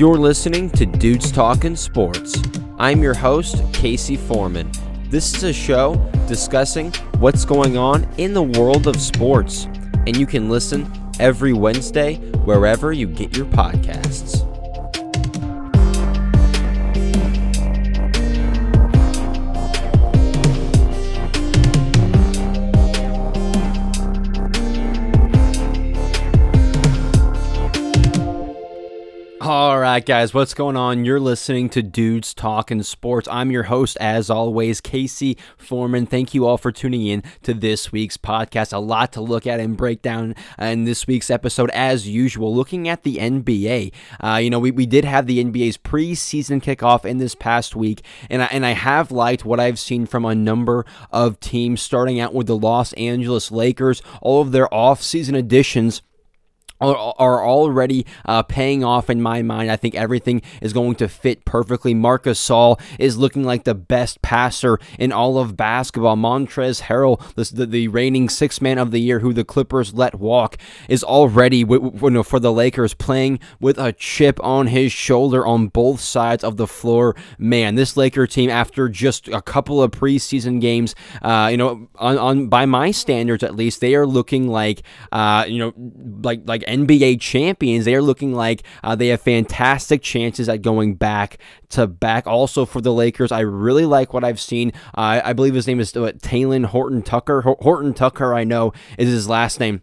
You're listening to Dudes Talking Sports. I'm your host, Casey Foreman. This is a show discussing what's going on in the world of sports, and you can listen every Wednesday wherever you get your podcasts. Right, guys, what's going on? You're listening to Dudes Talking Sports. I'm your host, as always, Casey Foreman. Thank you all for tuning in to this week's podcast. A lot to look at and break down in this week's episode, as usual. Looking at the NBA, uh, you know, we, we did have the NBA's preseason kickoff in this past week, and I, and I have liked what I've seen from a number of teams, starting out with the Los Angeles Lakers, all of their offseason additions are already uh, paying off in my mind. I think everything is going to fit perfectly. Marcus Gasol is looking like the best passer in all of basketball. Montrezl Harrell, the, the reigning six man of the year, who the Clippers let walk, is already you know, for the Lakers playing with a chip on his shoulder on both sides of the floor. Man, this Laker team, after just a couple of preseason games, uh, you know, on, on by my standards at least, they are looking like uh, you know, like like NBA champions. They are looking like uh, they have fantastic chances at going back to back. Also for the Lakers, I really like what I've seen. Uh, I believe his name is uh, Horton Tucker. Horton Tucker, I know, is his last name.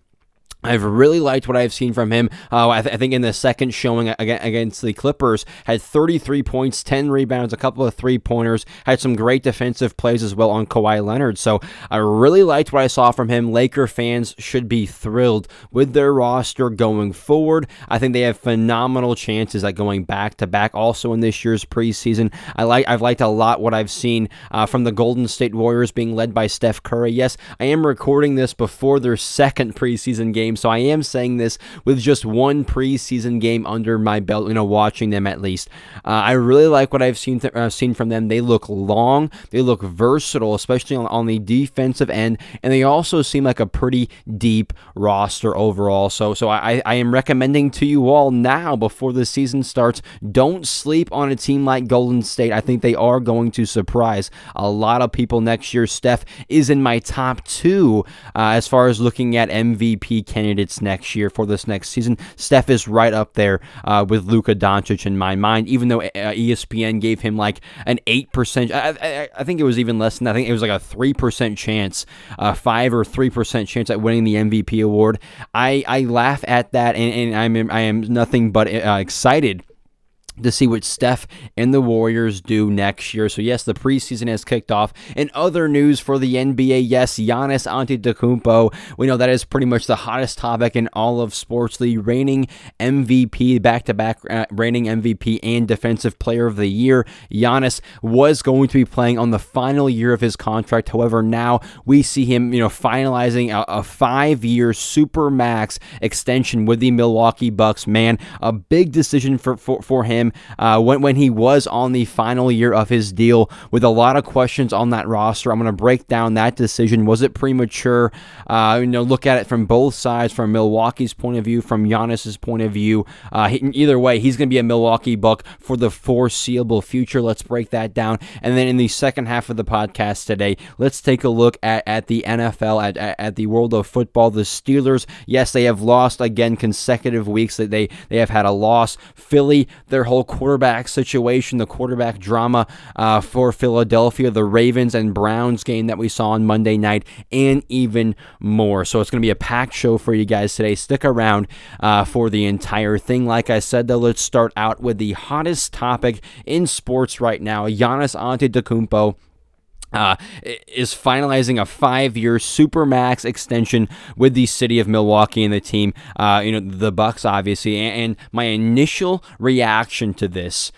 I've really liked what I've seen from him. Uh, I, th- I, think in the second showing against the Clippers, had 33 points, 10 rebounds, a couple of three pointers, had some great defensive plays as well on Kawhi Leonard. So I really liked what I saw from him. Laker fans should be thrilled with their roster going forward. I think they have phenomenal chances at going back to back. Also in this year's preseason, I like I've liked a lot what I've seen uh, from the Golden State Warriors being led by Steph Curry. Yes, I am recording this before their second preseason game so I am saying this with just one preseason game under my belt, you know, watching them at least. Uh, I really like what I've seen th- uh, seen from them. They look long, they look versatile, especially on, on the defensive end, and they also seem like a pretty deep roster overall. So, so I, I am recommending to you all now before the season starts, don't sleep on a team like Golden State. I think they are going to surprise a lot of people next year. Steph is in my top two uh, as far as looking at MVP candidates next year for this next season. Steph is right up there uh, with Luka Doncic in my mind, even though uh, ESPN gave him like an 8%. I, I, I, think it was even less than that. I think it was like a 3% chance, uh, 5 or 3% chance at winning the MVP award. I, I laugh at that, and, and I'm, I am nothing but uh, excited to see what Steph and the Warriors do next year. So yes, the preseason has kicked off. In other news for the NBA, yes, Giannis Antetokounmpo. We know that is pretty much the hottest topic in all of sports. The reigning MVP, back-to-back uh, reigning MVP and Defensive Player of the Year. Giannis was going to be playing on the final year of his contract. However, now we see him, you know, finalizing a, a five-year super max extension with the Milwaukee Bucks. Man, a big decision for for, for him uh, when, when he was on the final year of his deal with a lot of questions on that roster. I'm going to break down that decision. Was it premature? Uh, you know, look at it from both sides, from Milwaukee's point of view, from Giannis's point of view. Uh, he, either way, he's going to be a Milwaukee Buck for the foreseeable future. Let's break that down. And then in the second half of the podcast today, let's take a look at, at the NFL, at, at, at the world of football. The Steelers, yes, they have lost again consecutive weeks. That they they have had a loss. Philly, their whole quarterback situation, the quarterback drama uh, for Philadelphia, the Ravens and Browns game that we saw on Monday night, and even more. So it's going to be a packed show for you guys today. Stick around uh, for the entire thing. Like I said, though, let's start out with the hottest topic in sports right now Giannis Antetokounmpo uh, is finalizing a five-year supermax extension with the city of Milwaukee and the team. Uh, you know the Bucks, obviously, and, my initial reaction to this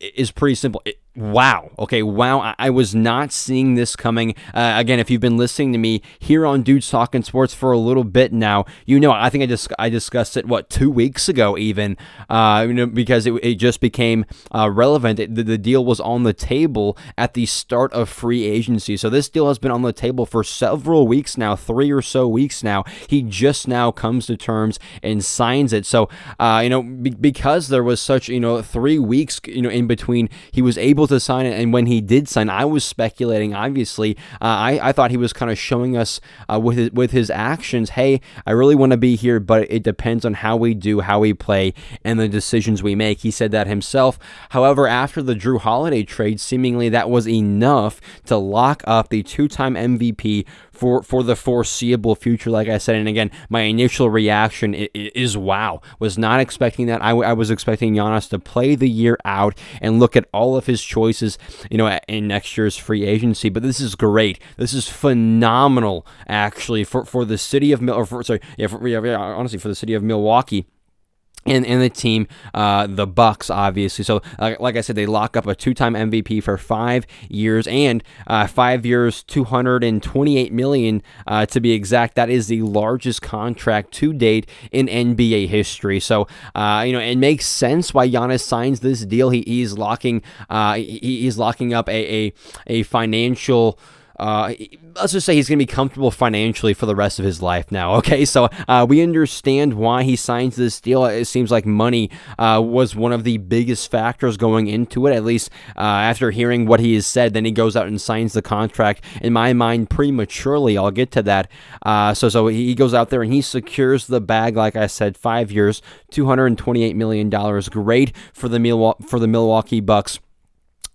is pretty simple. It, Wow. Okay. Wow. I, was not seeing this coming. Uh, again, if you've been listening to me here on Dudes Talking Sports for a little bit now, you know I think I just I discussed it what two weeks ago even, uh, you know, because it, it just became uh, relevant. It, the, the deal was on the table at the start of free agency. So this deal has been on the table for several weeks now, three or so weeks now. He just now comes to terms and signs it. So uh, you know be, because there was such you know three weeks you know in between, he was able able to sign it, and when he did sign, I was speculating. Obviously, uh, I I thought he was kind of showing us uh, with his, with his actions, hey, I really want to be here, but it depends on how we do, how we play, and the decisions we make. He said that himself. However, after the Jrue Holiday trade, seemingly that was enough to lock up the two-time MVP for for the foreseeable future. Like I said, and again, my initial reaction is, wow. Was not expecting that. I, I was expecting Giannis to play the year out and look at all of his choices, you know, in next year's free agency. But this is great. This is phenomenal, actually, for for the city of Mil- or for, sorry, yeah, for, yeah, honestly, for the city of Milwaukee and, and the team, uh, the Bucks, obviously. So, uh, like I said, they lock up a two-time MVP for five years and uh, five years, two hundred and twenty-eight million uh, to be exact. That is the largest contract to date in NBA history. So, uh, you know, it makes sense why Giannis signs this deal. He, he's locking, uh, he, he's locking up a a, a financial. Uh, let's just say he's going to be comfortable financially for the rest of his life now. Okay, so uh, we understand why he signs this deal. It seems like money uh, was one of the biggest factors going into it. At least uh, after hearing what he has said, then he goes out and signs the contract. In my mind, prematurely. I'll get to that. Uh, so so he goes out there and he secures the bag. Like I said, five years, two hundred and twenty-eight million dollars. Great for the Milwaukee for the Milwaukee Bucks.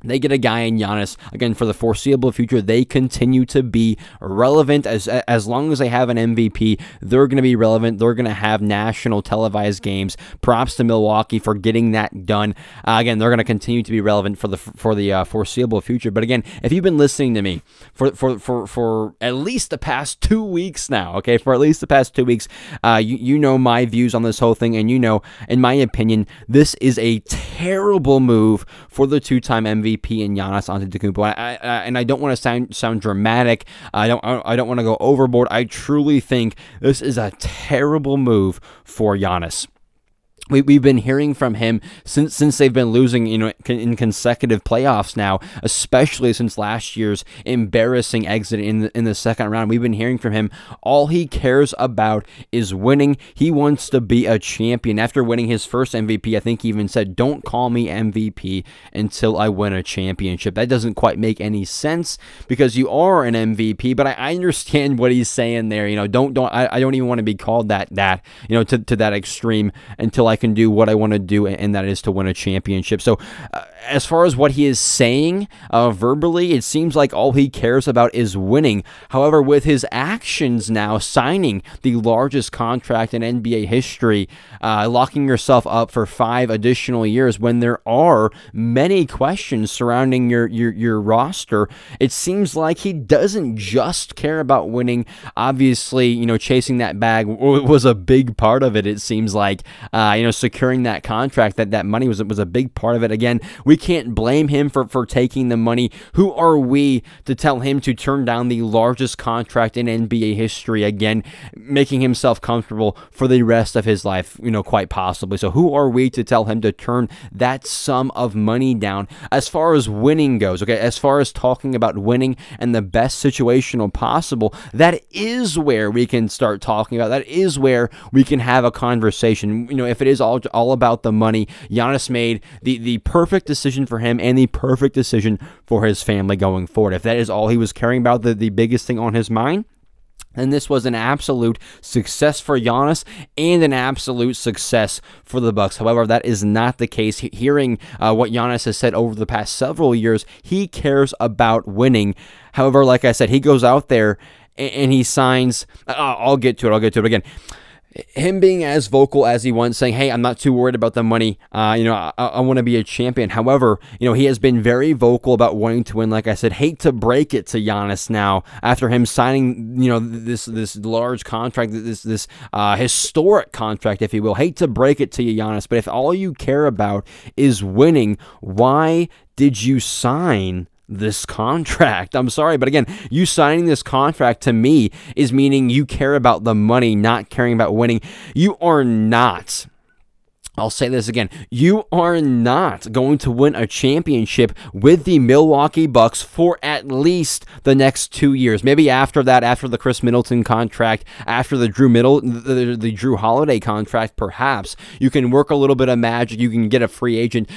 They get a guy in Giannis again for the foreseeable future. They continue to be relevant as as long as they have an MVP. They're going to be relevant. They're going to have national televised games. Props to Milwaukee for getting that done. Uh, again, they're going to continue to be relevant for the for the uh, foreseeable future. But again, if you've been listening to me for for for for at least the past two weeks now, okay, for at least the past two weeks, uh, you you know my views on this whole thing, and you know, in my opinion, this is a terrible move for the two-time MVP. MVP and Giannis Antetokounmpo. I, I, and I don't want to sound sound dramatic. I don't I don't want to go overboard. I truly think this is a terrible move for Giannis we, we've been hearing from him since since they've been losing you know in consecutive playoffs now especially since last year's embarrassing exit in the, in the second round. We've been hearing from him. All he cares about is winning. He wants to be a champion. After winning his first MVP I think he even said don't call me MVP until I win a championship. That doesn't quite make any sense because you are an MVP but I, I understand what he's saying there. You know don't don't I, I don't even want to be called that that you know to, to that extreme until I can do what I want to do, and that is to win a championship. So, uh, as far as what he is saying uh, verbally, it seems like all he cares about is winning. However, with his actions now, signing the largest contract in NBA history, uh, locking yourself up for five additional years when there are many questions surrounding your, your, your roster, it seems like he doesn't just care about winning. Obviously, you know, chasing that bag was a big part of it, it seems like. Uh, you know, securing that contract, that that money was was a big part of it. Again, we can't blame him for for taking the money. Who are we to tell him to turn down the largest contract in NBA history? Again, making himself comfortable for the rest of his life, you know, quite possibly. So who are we to tell him to turn that sum of money down? As far as winning goes, okay, as far as talking about winning and the best situational possible, that is where we can start talking about. That is where we can have a conversation. You know, if it is all all about the money. Giannis made the the perfect decision for him and the perfect decision for his family going forward. If that is all he was caring about, the, the biggest thing on his mind, and this was an absolute success for Giannis and an absolute success for the Bucks. However, that is not the case. Hearing uh, what Giannis has said over the past several years, he cares about winning. However, like I said, he goes out there and, and he signs. Uh, I'll get to it. I'll get to it again him being as vocal as he was, saying, "Hey, I'm not too worried about the money. Uh, you know, I, I want to be a champion." However, you know, he has been very vocal about wanting to win. Like I said, hate to break it to Giannis now after him signing, you know, this this large contract, this this uh, historic contract, if you will. Hate to break it to you, Giannis, but if all you care about is winning, why did you sign this contract. I'm sorry, but again, you signing this contract to me is meaning you care about the money, not caring about winning. You are not. I'll say this again. You are not going to win a championship with the Milwaukee Bucks for at least the next two years. Maybe after that, after the Khris Middleton contract, after the Drew Middle, the, the Jrue Holiday contract, perhaps you can work a little bit of magic. You can get a free agent.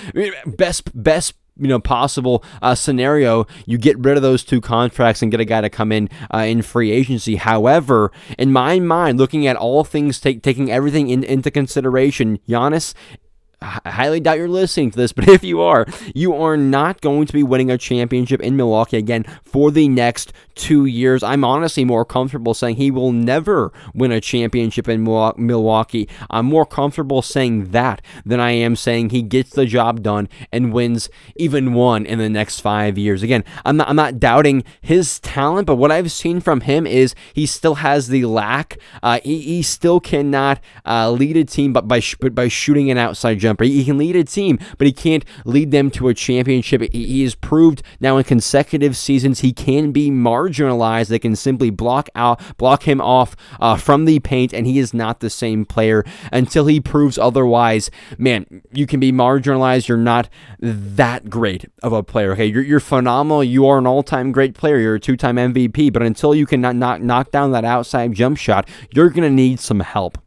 Best best you know possible uh, scenario you get rid of those two contracts and get a guy to come in uh, in free agency. However in my mind looking at all things take, taking everything in, into consideration Giannis I highly doubt you're listening to this, but if you are, you are not going to be winning a championship in Milwaukee again for the next two years. I'm honestly more comfortable saying he will never win a championship in Milwaukee. I'm more comfortable saying that than I am saying he gets the job done and wins even one in the next five years. Again, I'm not, I'm not doubting his talent, but what I've seen from him is he still has the lack. Uh, he, he still cannot uh, lead a team but by, but by shooting an outside He can lead a team, but he can't lead them to a championship. He, has proved now in consecutive seasons he can be marginalized. They can simply block out, block him off uh, from the paint, and he is not the same player until he proves otherwise. Man, you can be marginalized. You're not that great of a player. Okay, you're, you're phenomenal. You are an all-time great player. You're a two-time MVP. But until you can knock, knock down that outside jump shot, you're gonna need some help.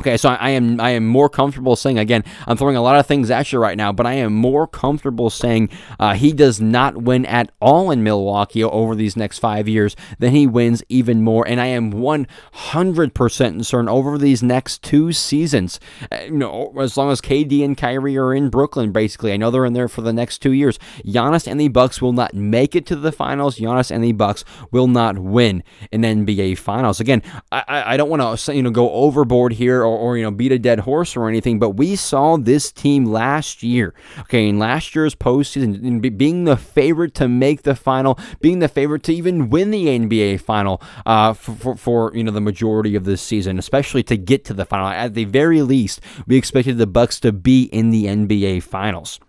Okay, so I am I am more comfortable saying again. I'm throwing a lot of things at you right now, but I am more comfortable saying uh, he does not win at all in Milwaukee over these next five years. Then he wins even more, and I am 100 percent certain over these next two seasons. Uh, you know, as long as KD and Kyrie are in Brooklyn, basically, I know they're in there for the next two years. Giannis and the Bucks will not make it to the finals. Giannis and the Bucks will not win an NBA Finals. Again, I I don't want to you know go overboard here or, or, you know beat a dead horse or anything, but we saw this team last year. Okay, in last year's postseason, being the favorite to make the final, being the favorite to even win the NBA final uh, for, for, for you know the majority of this season, especially to get to the final. At the very least, we expected the Bucks to be in the NBA finals.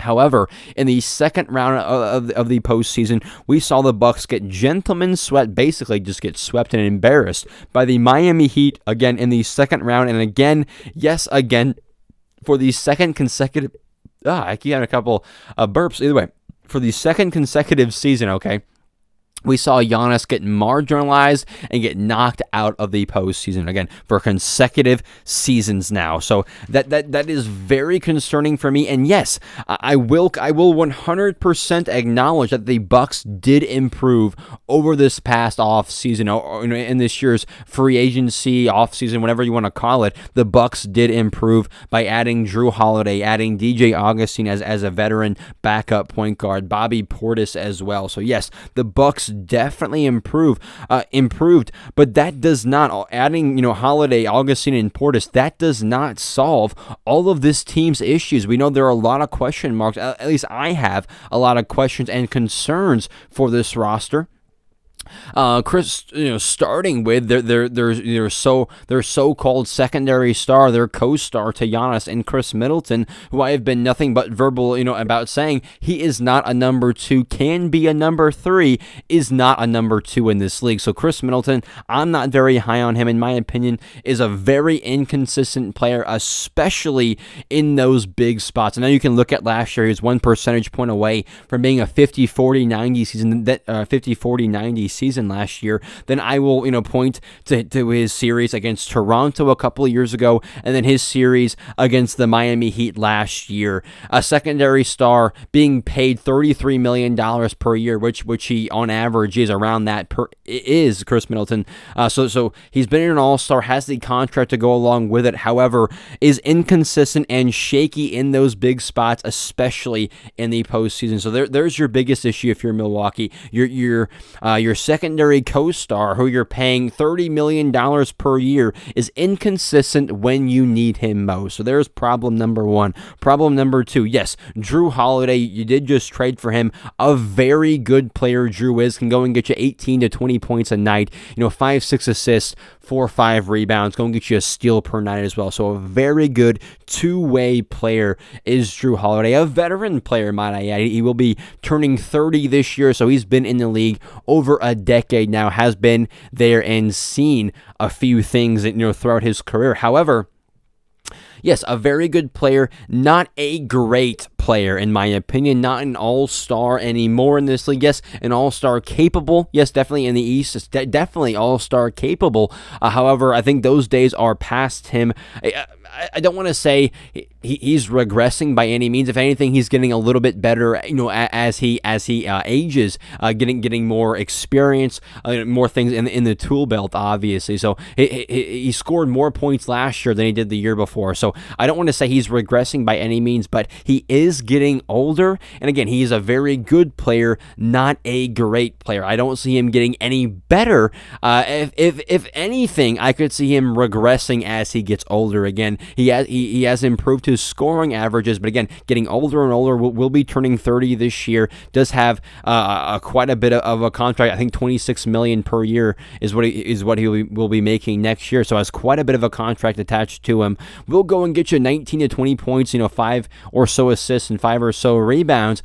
However, in the second round of, of, the postseason, we saw the Bucks get gentlemen swept, basically just get swept and embarrassed by the Miami Heat again in the second round, and again, yes, again, for the second consecutive. Ah, I keep having a couple of burps. Either way, for the second consecutive season, okay we saw Giannis get marginalized and get knocked out of the postseason again for consecutive seasons now. So that that that is very concerning for me. And yes, I will I will 100% acknowledge that the Bucks did improve over this past off season or in this year's free agency off season, whatever you want to call it. The Bucks did improve by adding Jrue Holiday, adding DJ Augustin as as a veteran backup point guard, Bobby Portis as well. So yes, the Bucks definitely improve, uh, improved, but that does not adding you know Holiday, Augustin, and Portis. That does not solve all of this team's issues. We know there are a lot of question marks. At least I have a lot of questions and concerns for this roster. Uh, Khris, you know, starting with their their their their so their so-called secondary star, their co-star to Giannis and Khris Middleton, who I have been nothing but verbal, you know, about saying he is not a number two, can be a number three, is not a number two in this league. So Khris Middleton, I'm not very high on him. In my opinion, is a very inconsistent player, especially in those big spots. I know you can look at last year; he was one percentage point away from being a 50, 40, 90 season, that uh, 50, 40, 90 season last year, then I will, you know, point to, to his series against Toronto a couple of years ago, and then his series against the Miami Heat last year. A secondary star being paid $33 million per year, which which he on average is around that per is Khris Middleton. Uh, so so he's been an all-star, has the contract to go along with it. However, is inconsistent and shaky in those big spots, especially in the postseason. So there, there's your biggest issue if you're Milwaukee. Your your uh, your secondary co-star who you're paying $30 million per year is inconsistent when you need him most. So there's problem number one. Problem number two, yes, Jrue Holiday, you did just trade for him. A very good player, Jrue is, can go and get you 18 to 20 points a night, you know, five, six assists, four five rebounds, go and get you a steal per night as well. So a very good two-way player is Jrue Holiday, a veteran player, might I add. He will be turning 30 this year, so he's been in the league over a decade now, has been there and seen a few things you know throughout his career. However, yes, a very good player, not a great player, in my opinion. Not an all star anymore in this league. Yes, an all star capable. Yes, definitely in the East. De- definitely all star capable. Uh, however, I think those days are past him. I, I don't want to say he's regressing by any means. If anything, he's getting a little bit better. You know, as he as he uh, ages, uh, getting getting more experience, uh, more things in in the tool belt, obviously. So he, he, he scored more points last year than he did the year before. So I don't want to say he's regressing by any means, but he is getting older. And again, he's a very good player, not a great player. I don't see him getting any better. Uh, if if if anything, I could see him regressing as he gets older. Again, he has he, he has improved his scoring averages, but again, getting older and older. Will, will be turning 30 this year. Does have uh, a, quite a bit of a contract. I think 26 million per year is what he, is what he will be, will be making next year. So has quite a bit of a contract attached to him. Will go and get you 19 to 20 points. You know, five or so assists and five or so rebounds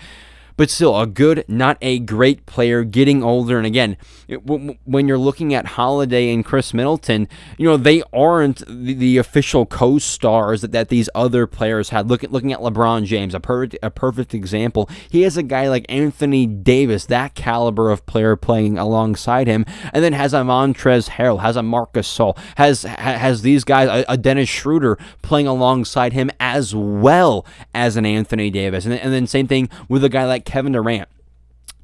but still a good, not a great player, getting older. And again, when you're looking at Holiday and Khris Middleton, you know they aren't the, the official co-stars that, that these other players had. Look at looking at LeBron James, a perfect a perfect example. He has a guy like Anthony Davis, that caliber of player playing alongside him, and then has a Montrezl Harrell, has a Marcus Gasol, has has these guys, a, a Dennis Schroeder playing alongside him as well as an Anthony Davis, and, and then same thing with a guy like Kevin Durant.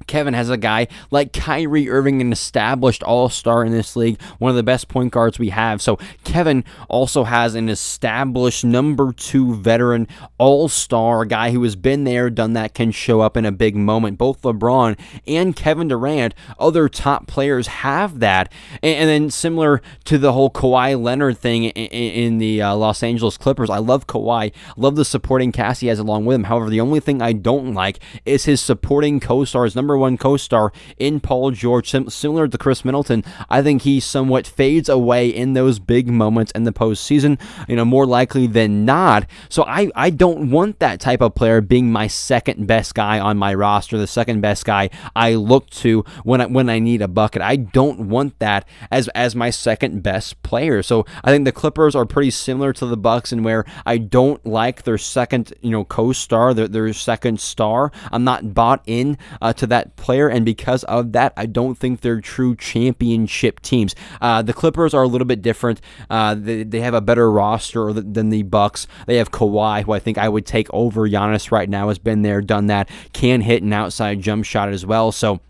Kevin has a guy like Kyrie Irving, an established all star in this league, one of the best point guards we have. So, Kevin also has an established number two veteran all star, guy who has been there, done that, can show up in a big moment. Both LeBron and Kevin Durant, other top players, have that. And, then, similar to the whole Kawhi Leonard thing in, the uh, Los Angeles Clippers, I love Kawhi, love the supporting cast he has along with him. However, the only thing I don't like is his supporting co stars. Number one co star in Paul George, sim- similar to Khris Middleton. I think he somewhat fades away in those big moments in the postseason, you know, more likely than not. So I, I don't want that type of player being my second best guy on my roster, the second best guy I look to when I, when I need a bucket. I don't want that as, as my second best player. So I think the Clippers are pretty similar to the Bucks in where I don't like their second, you know, co-star, their, their second star. I'm not bought in uh, to that player, and because of that, I don't think they're true championship teams. Uh, the Clippers are a little bit different. Uh, they, they have a better roster than the Bucks. They have Kawhi, who I think I would take over Giannis right now. Has been there, done that, can hit an outside jump shot as well. So.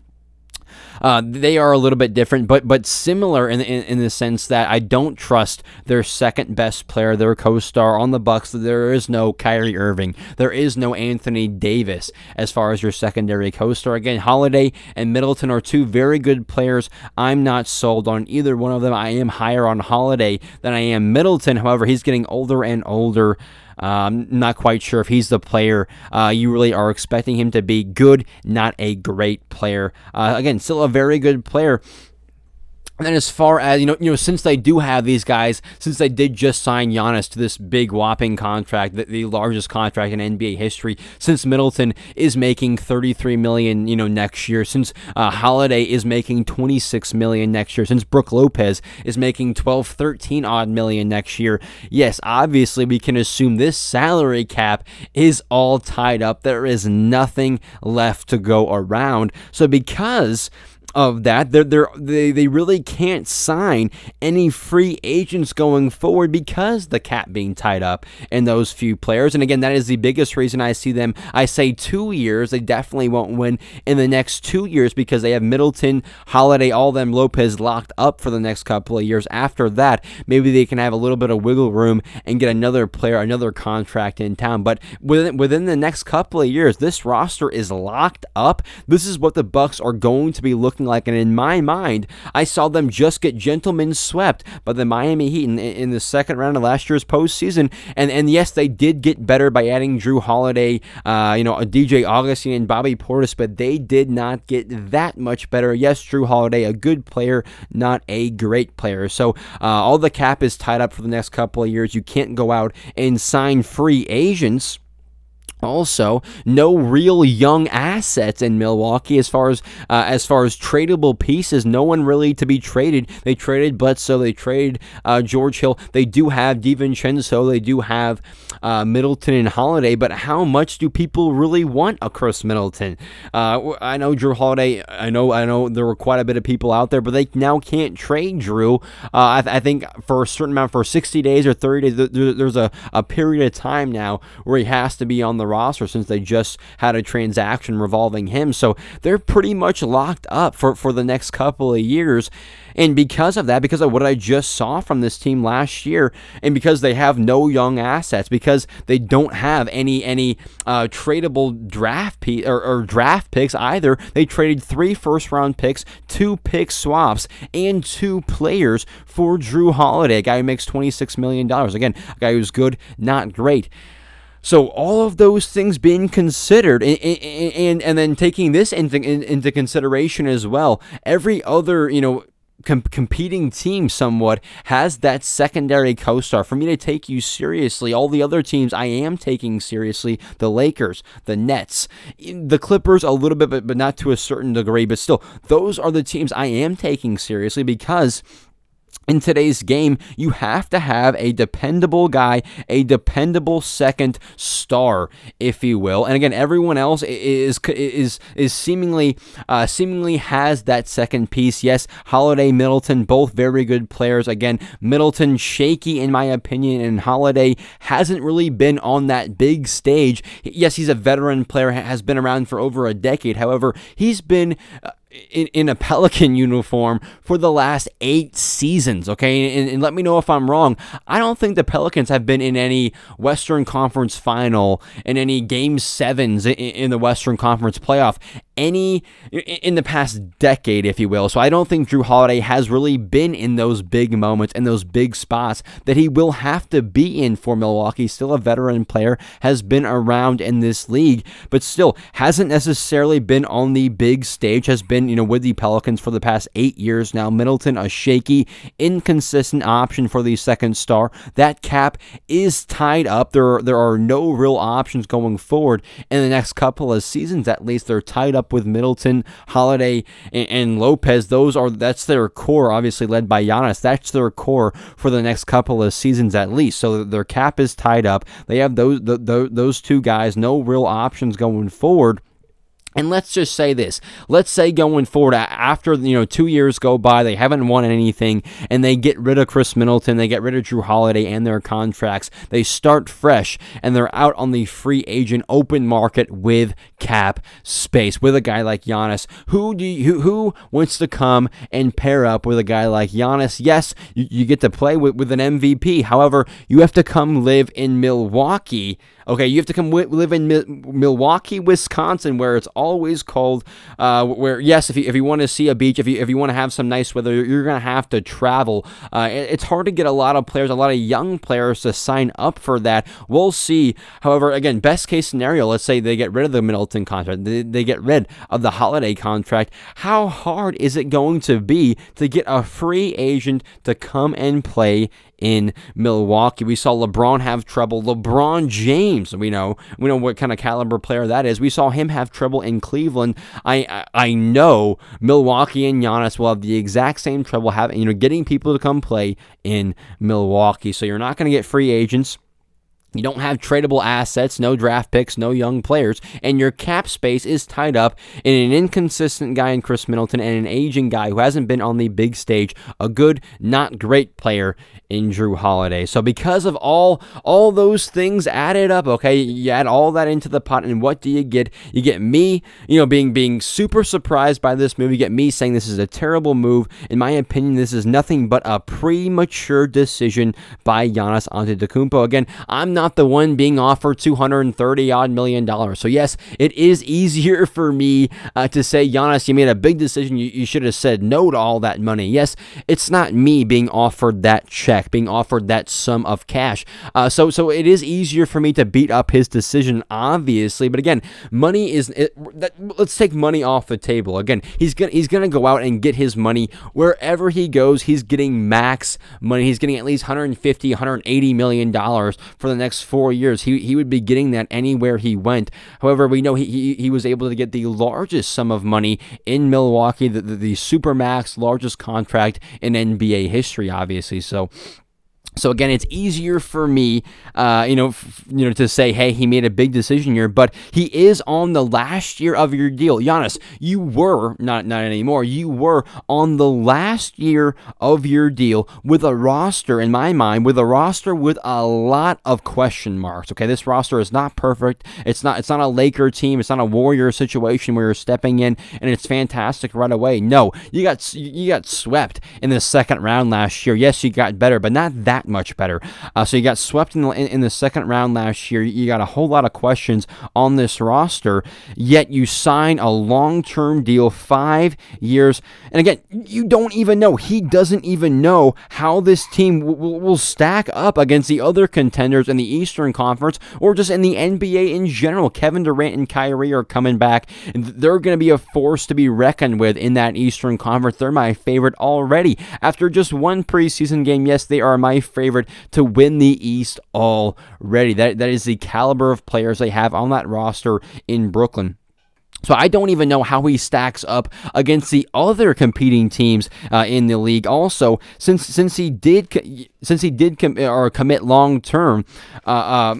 Uh, they are a little bit different, but but similar in, in, in the sense that I don't trust their second best player, their co-star on the Bucks. There is no Kyrie Irving, there is no Anthony Davis as far as your secondary co-star. Again, Holiday and Middleton are two very good players. I'm not sold on either one of them. I am higher on Holiday than I am Middleton. However, he's getting older and older. Um, not quite sure if he's the player uh, you really are expecting him to be. Good, not a great player. Uh, again, still a very good player. And then as far as you know, you know, since they do have these guys, since they did just sign Giannis to this big whopping contract, the, the, largest contract in NBA history, since Middleton is making 33 million, you know, next year, since uh, Holiday is making 26 million next year, since Brook Lopez is making 12, 13 odd million next year, yes, obviously we can assume this salary cap is all tied up. There is nothing left to go around. So because of that. They're, they're, they they really can't sign any free agents going forward because the cap being tied up in those few players. And again, that is the biggest reason I see them. I say two years. They definitely won't win in the next two years because they have Middleton, Holiday, all them Lopez locked up for the next couple of years. After that, maybe they can have a little bit of wiggle room and get another player, another contract in town. But within within the next couple of years, this roster is locked up. This is what the Bucks are going to be looking like. And in my mind, I saw them just get gentlemen swept by the Miami Heat in, in the second round of last year's postseason. And and yes, they did get better by adding Jrue Holiday, uh, you know, DJ Augustin and Bobby Portis, but they did not get that much better. Yes, Jrue Holiday, a good player, not a great player. So uh, all the cap is tied up for the next couple of years. You can't go out and sign free agents. Also, no real young assets in Milwaukee as far as uh, as far as tradable pieces. No one really to be traded. They traded Bledsoe. They traded uh, George Hill. They do have DiVincenzo. They do have uh, Middleton and Holiday. But how much do people really want a Khris Middleton? Uh, I know Jrue Holiday. I know I know there were quite a bit of people out there, but they now can't trade Jrue Uh, I, th- I, think for a certain amount, for 60 days or 30 days, there, there's a, a period of time now where he has to be on the roster since they just had a transaction revolving him. So they're pretty much locked up for, for the next couple of years. And because of that, because of what I just saw from this team last year, and because they have no young assets, because they don't have any any uh, tradable draft pe- or, or draft picks either, they traded three first round picks, two pick swaps, and two players for Jrue Holiday, a guy who makes twenty six million dollars. Again, a guy who's good, not great. So all of those things being considered, and and, and then taking this into into consideration as well, every other you know com- competing team somewhat has that secondary co-star. For me to take you seriously all the other teams i am taking seriously the lakers the nets the clippers a little bit but, but not to a certain degree but still those are the teams i am taking seriously because in today's game, you have to have a dependable guy, a dependable second star, if you will. And again, everyone else is is is seemingly uh, seemingly has that second piece. Yes, Holiday, Middleton, both very good players. Again, Middleton shaky in my opinion, and Holiday hasn't really been on that big stage. Yes, he's a veteran player, has been around for over a decade. However, he's been uh, in, in a Pelican uniform for the last eight seasons, okay? And, and, let me know if I'm wrong. I don't think the Pelicans have been in any Western Conference final, in any game sevens in, in the Western Conference playoff, any in the past decade, if you will. So I don't think Jrue Holiday has really been in those big moments and those big spots that he will have to be in for Milwaukee. Still a veteran player, has been around in this league, but still hasn't necessarily been on the big stage, has been you know, with the Pelicans for the past eight years now. Middleton, a shaky, inconsistent option for the second star. That cap is tied up. There, there are no real options going forward in the next couple of seasons. At least they're tied up with Middleton, Holiday, and, and Lopez. Those are that's their core, obviously led by Giannis. That's their core for the next couple of seasons at least. So their cap is tied up. They have those the, the, those two guys, no real options going forward. And let's just say this. Let's say going forward, after you know two years go by, they haven't won anything, and they get rid of Khris Middleton, they get rid of Jrue Holiday and their contracts. They start fresh, and they're out on the free agent open market with cap space with a guy like Giannis. Who do you, who, who wants to come and pair up with a guy like Giannis? Yes, you, you get to play with, with an MVP. However, you have to come live in Milwaukee Okay, you have to come w- live in Mi- Milwaukee, Wisconsin, where it's always cold. Uh, where yes, if you if you want to see a beach, if you if you want to have some nice weather, you're gonna have to travel. Uh, it, it's hard to get a lot of players, a lot of young players to sign up for that. We'll see. However, again, best case scenario, let's say they get rid of the Middleton contract, they, they get rid of the Holiday contract. How hard is it going to be to get a free agent to come and play in Milwaukee. We saw LeBron have trouble. LeBron James, we know, we know what kind of caliber player that is. We saw him have trouble in Cleveland. I I know Milwaukee and Giannis will have the exact same trouble having you know getting people to come play in Milwaukee. So you're not going to get free agents. You don't have tradable assets, no draft picks, no young players, and your cap space is tied up in an inconsistent guy in Khris Middleton and an aging guy who hasn't been on the big stage, a good, not great player in Jrue Holiday. So because of all all those things added up, okay, you add all that into the pot, and what do you get? You get me, you know, being being super surprised by this move. You get me saying this is a terrible move. In my opinion, this is nothing but a premature decision by Giannis Antetokounmpo. Again, I'm not the one being offered 230 odd million dollars. So yes, it is easier for me uh, to say, Giannis, you made a big decision. You, you should have said no to all that money. Yes, it's not me being offered that check, being offered that sum of cash. Uh, so so it is easier for me to beat up his decision, obviously. But again, money is it, that, let's take money off the table. Again, he's gonna he's gonna go out and get his money wherever he goes. He's getting max money. He's getting at least 150, 180 million dollars for the next four years. He he would be getting that anywhere he went. However, we know he he, he was able to get the largest sum of money in Milwaukee, the, the, the supermax largest contract in NBA history, obviously. So so again, it's easier for me, uh, you know, f- you know, to say, hey, he made a big decision here, but he is on the last year of your deal. Giannis, you were not not anymore. You were on the last year of your deal with a roster, in my mind, with a roster with a lot of question marks. Okay, this roster is not perfect. It's not. It's not a Laker team. It's not a Warrior situation where you're stepping in and it's fantastic right away. No, you got you got swept in the second round last year. Yes, you got better, but not that much better. Uh, so you got swept in the, in, the second round last year. You got a whole lot of questions on this roster, yet you sign a long term deal, five years. And again, you don't even know. He doesn't even know how this team w- w- will stack up against the other contenders in the Eastern Conference or just in the NBA in general. Kevin Durant and Kyrie are coming back, they're going to be a force to be reckoned with in that Eastern Conference. They're my favorite already. After just one preseason game, yes, they are my favorite to win the East already. That, that is the caliber of players they have on that roster in Brooklyn. So I don't even know how he stacks up against the other competing teams uh, in the league. Also, since since he did since he did com- or commit long term. Uh, uh,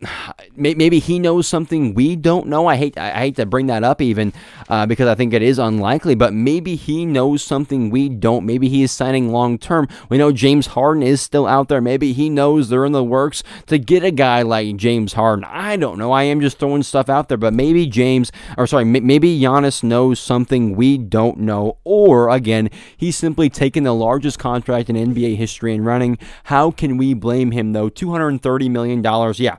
maybe he knows something we don't know. I hate I hate to bring that up even uh, because I think it is unlikely. But maybe he knows something we don't. Maybe he is signing long term. We know James Harden is still out there. Maybe he knows they're in the works to get a guy like James Harden. I don't know. I am just throwing stuff out there. But maybe James or sorry, maybe Giannis knows something we don't know. Or again, he's simply taken the largest contract in NBA history and running. How can we blame him though? Two hundred and thirty million dollars. Yeah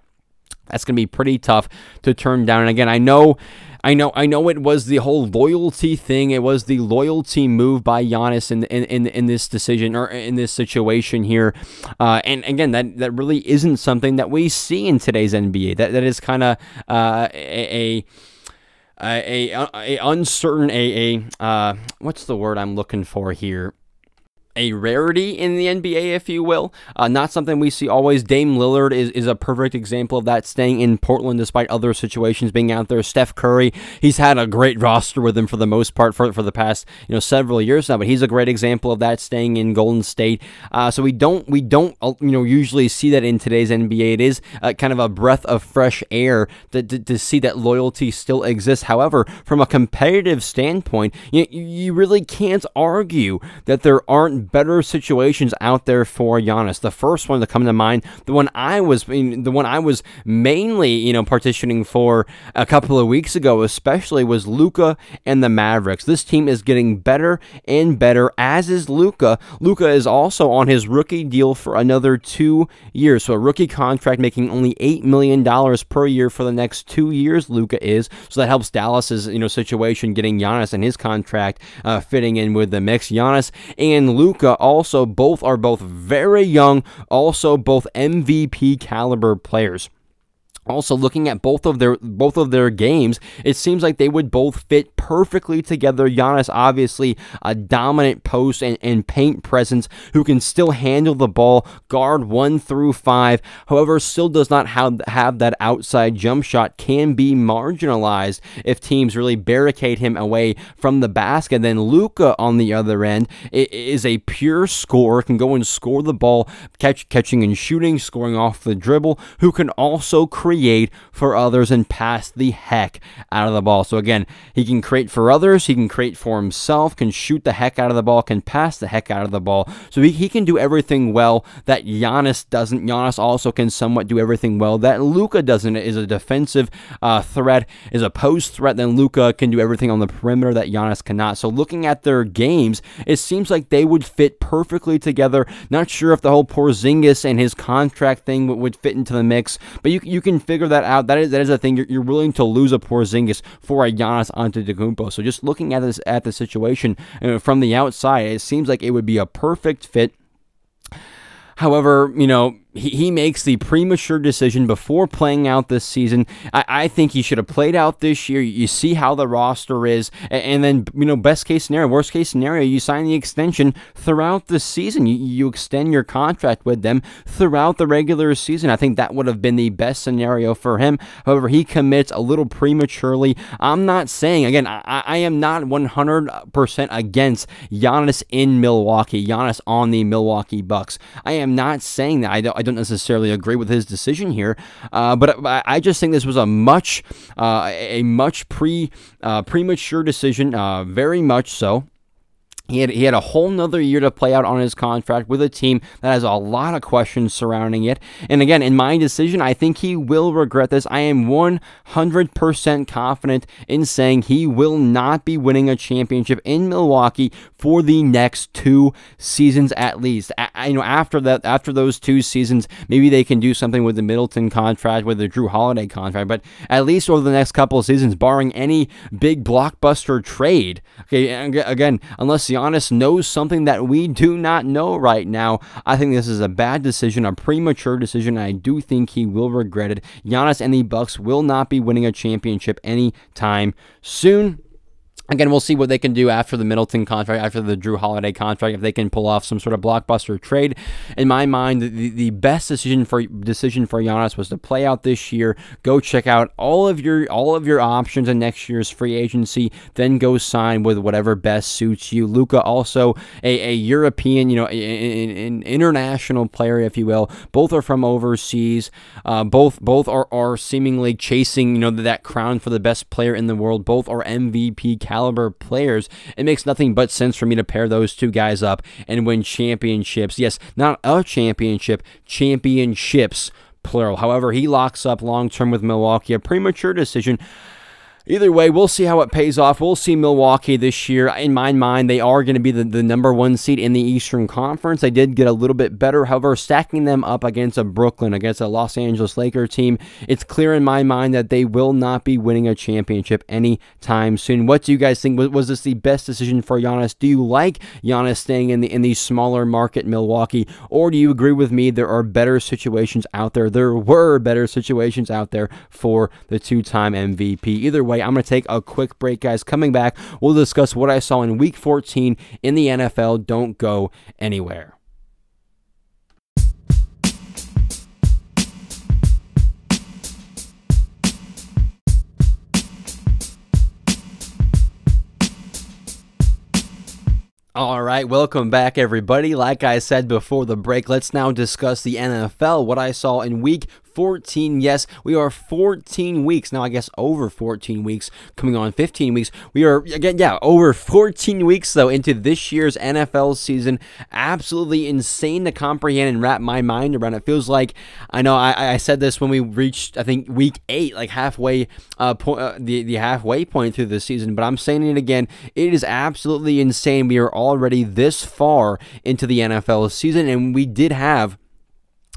that's going to be pretty tough to turn down. And again, I know. I know, I know. It was the whole loyalty thing. It was the loyalty move by Giannis in in, in, in this decision or in this situation here. Uh, and again, that that really isn't something that we see in today's NBA. That that is kind of uh, a, a a, a, uncertain a, a uh, what's the word I'm looking for here a rarity in the NBA, if you will. Uh, not something we see always. Dame Lillard is, is a perfect example of that, staying in Portland despite other situations being out there. Steph Curry, he's had a great roster with him for the most part for, for the past you know several years now, but he's a great example of that, staying in Golden State. Uh, so we don't we don't uh, you know usually see that in today's NBA. It is uh, kind of a breath of fresh air to, to, to, see that loyalty still exists. However, from a competitive standpoint, you, you really can't argue that there aren't better situations out there for Giannis. The first one to come to mind, the one I was, the one I was mainly, you know, partitioning for a couple of weeks ago, especially was Luka and the Mavericks. This team is getting better and better, as is Luka. Luka is also on his rookie deal for another two years, so a rookie contract making only eight million dollars per year for the next two years. Luka is, so that helps Dallas's, you know, situation getting Giannis and his contract uh, fitting in with the mix. Giannis and Luka Luka also both are both very young, also both MVP caliber players. Also, looking at both of their both of their games, it seems like they would both fit perfectly together. Giannis, obviously a dominant post and, and paint presence who can still handle the ball, guard one through five. However, still does not have have that outside jump shot. Can be marginalized if teams really barricade him away from the basket. Then Luka on the other end is a pure scorer, can go and score the ball, catch catching and shooting, scoring off the dribble, who can also create create for others and pass the heck out of the ball. So again, he can create for others, he can create for himself, can shoot the heck out of the ball, can pass the heck out of the ball. So he, he can do everything well that Giannis doesn't. Giannis also can somewhat do everything well that Luka doesn't. Is a defensive uh, threat, is a post threat. Then Luka can do everything on the perimeter that Giannis cannot. So looking at their games, it seems like they would fit perfectly together. Not sure if the whole Porzingis and his contract thing would, fit into the mix, but you you can figure that out. That is that is a thing. You're, you're willing to lose a Porzingis for a Giannis Antetokounmpo. So just looking at this at the situation uh, from the outside, it seems like it would be a perfect fit. However, you know, he, he makes the premature decision before playing out this season. I, I think he should have played out this year. You see how the roster is, and, and, then you know best case scenario, worst case scenario, you sign the extension throughout the season. You, you extend your contract with them throughout the regular season. I think that would have been the best scenario for him. However, he commits a little prematurely. I'm not saying again. I, I am not 100% against Giannis in Milwaukee. Giannis on the Milwaukee Bucks. I am not saying that. I don't. I don't necessarily agree with his decision here, uh, but I just think this was a much uh, a much pre uh, premature decision, uh, very much so. He had, he had a whole nother year to play out on his contract with a team that has a lot of questions surrounding it. And again, in my decision, I think he will regret this. I am 100% confident in saying he will not be winning a championship in Milwaukee for the next two seasons at least. I, you know, after that, after those two seasons, maybe they can do something with the Middleton contract, with the Jrue Holiday contract. But at least over the next couple of seasons, barring any big blockbuster trade, okay, again, unless the Giannis knows something that we do not know right now. I think this is a bad decision, a premature decision. I do think he will regret it. Giannis and the Bucks will not be winning a championship anytime soon. Again, we'll see what they can do after the Middleton contract, after the Jrue Holiday contract, if they can pull off some sort of blockbuster trade. In my mind, the, the best decision for decision for Giannis was to play out this year. Go check out all of your all of your options in next year's free agency. Then go sign with whatever best suits you. Luka also a, a European, you know, an international player, if you will. Both are from overseas. Uh, both both are, are seemingly chasing, you know, that crown for the best player in the world. Both are MVP caliber caliber players, it makes nothing but sense for me to pair those two guys up and win championships. Yes, not a championship, championships plural. However, he locks up long term with Milwaukee, a premature decision. Either way, we'll see how it pays off. We'll see Milwaukee this year. In my mind, they are going to be the, the number one seed in the Eastern Conference. They did get a little bit better. However, stacking them up against a Brooklyn, against a Los Angeles Laker team, it's clear in my mind that they will not be winning a championship anytime soon. What do you guys think? Was, this the best decision for Giannis? Do you like Giannis staying in the in the smaller market Milwaukee, or do you agree with me? There are better situations out there. There were better situations out there for the two-time MVP. Either way way, I'm going to take a quick break, guys. Coming back, we'll discuss what I saw in week 14 in the NFL. Don't go anywhere. All right, welcome back, everybody. Like I said before the break, let's now discuss the NFL. What I saw in week 14. Yes, we are 14 weeks. Now, I guess over 14 weeks, coming on 15 weeks. We are, again, yeah, over 14 weeks, though, into this year's NFL season. Absolutely insane to comprehend and wrap my mind around. It feels like, I know I, I said this when we reached, I think, week eight, like halfway, uh, uh, the, the halfway point through the season, but I'm saying it again. It is absolutely insane. We are already this far into the NFL season, and we did have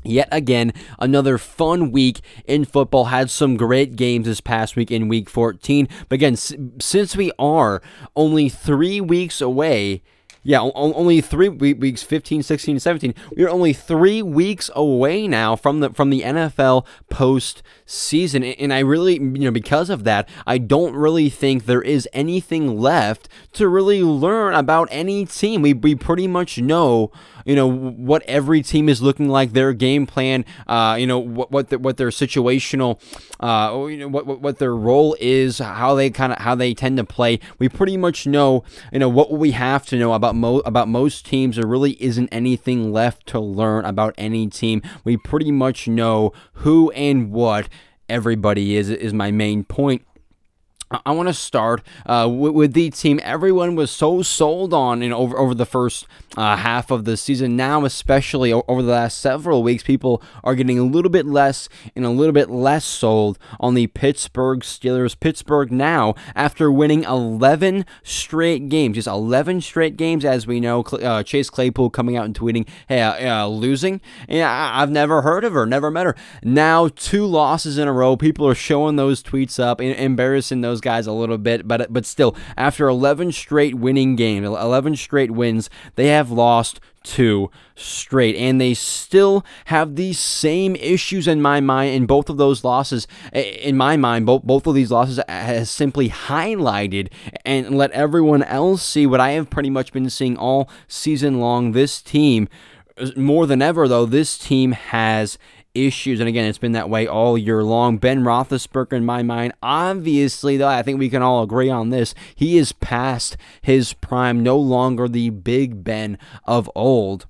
Yet again, another fun week in football. Had some great games this past week in week 14. But again, since we are only three weeks away yeah, only three weeks, 15, 16, 17. We're only three weeks away now from the from the NFL postseason, and I really, you know, because of that, I don't really think there is anything left to really learn about any team. We we pretty much know you know what every team is looking like, their game plan, uh, you know what what the, what their situational, uh, you know what what their role is, how they kind of how they tend to play. We pretty much know you know what we have to know about mo- about most teams. There really isn't anything left to learn about any team. We pretty much know who and what everybody is is my main point. I want to start uh, with, with, the team everyone was so sold on in over over the first uh, half of the season. Now, especially over the last several weeks, people are getting a little bit less and a little bit less sold on the Pittsburgh Steelers. Pittsburgh now, after winning 11 straight games, just 11 straight games, as we know, uh, Chase Claypool coming out and tweeting, "Hey, uh, losing? Yeah, I've never heard of her, never met her." Now, two losses in a row. People are showing those tweets up, embarrassing those guys a little bit, but but still, after 11 straight winning games, 11 straight wins, they have lost two straight and they still have these same issues in my mind in both of those losses in my mind both both of these losses has simply highlighted and let everyone else see what I have pretty much been seeing all season long. This team uh, more than ever though this team has issues. And again, it's been that way all year long. Ben Roethlisberger, in my mind, obviously, though, I think we can all agree on this. He is past his prime, no longer the Big Ben of old.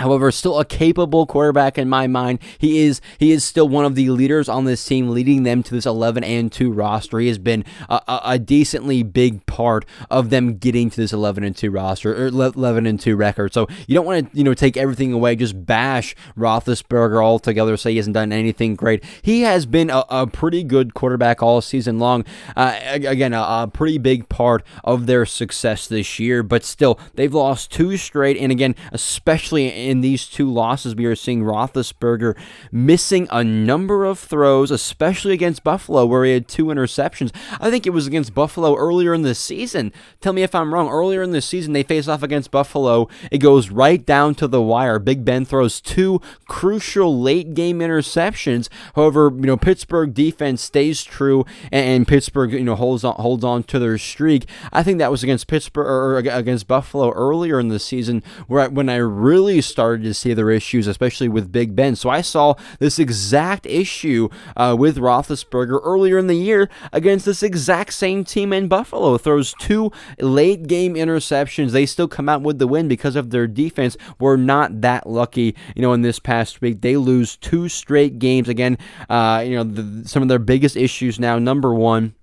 However, still a capable quarterback in my mind. He is he is still one of the leaders on this team, leading them to this 11 and 2 roster. He has been a, a, a decently big part of them getting to this 11 and 2 roster or 11 and 2 record. So you don't want to you know take everything away, just bash Roethlisberger altogether, say he hasn't done anything great. He has been a, a pretty good quarterback all season long. Uh, again, a, a pretty big part of their success this year, but still they've lost two straight, and again, especially in these two losses, we are seeing Roethlisberger missing a number of throws, especially against Buffalo, where he had two interceptions. I think it was against Buffalo earlier in the season. Tell me if I'm wrong. Earlier in the season, they face off against Buffalo. It goes right down to the wire. Big Ben throws two crucial late game interceptions. However, you know Pittsburgh defense stays true, and, and Pittsburgh you know holds on holds on to their streak. I think that was against Pittsburgh or against Buffalo earlier in the season, where I, when I really started started to see their issues, especially with Big Ben. So I saw this exact issue uh, with Roethlisberger earlier in the year against this exact same team in Buffalo. Throws two late game interceptions. They still come out with the win because of their defense. We're not that lucky, you know, in this past week. They lose two straight games. Again, uh, you know, the, some of their biggest issues now. Number one,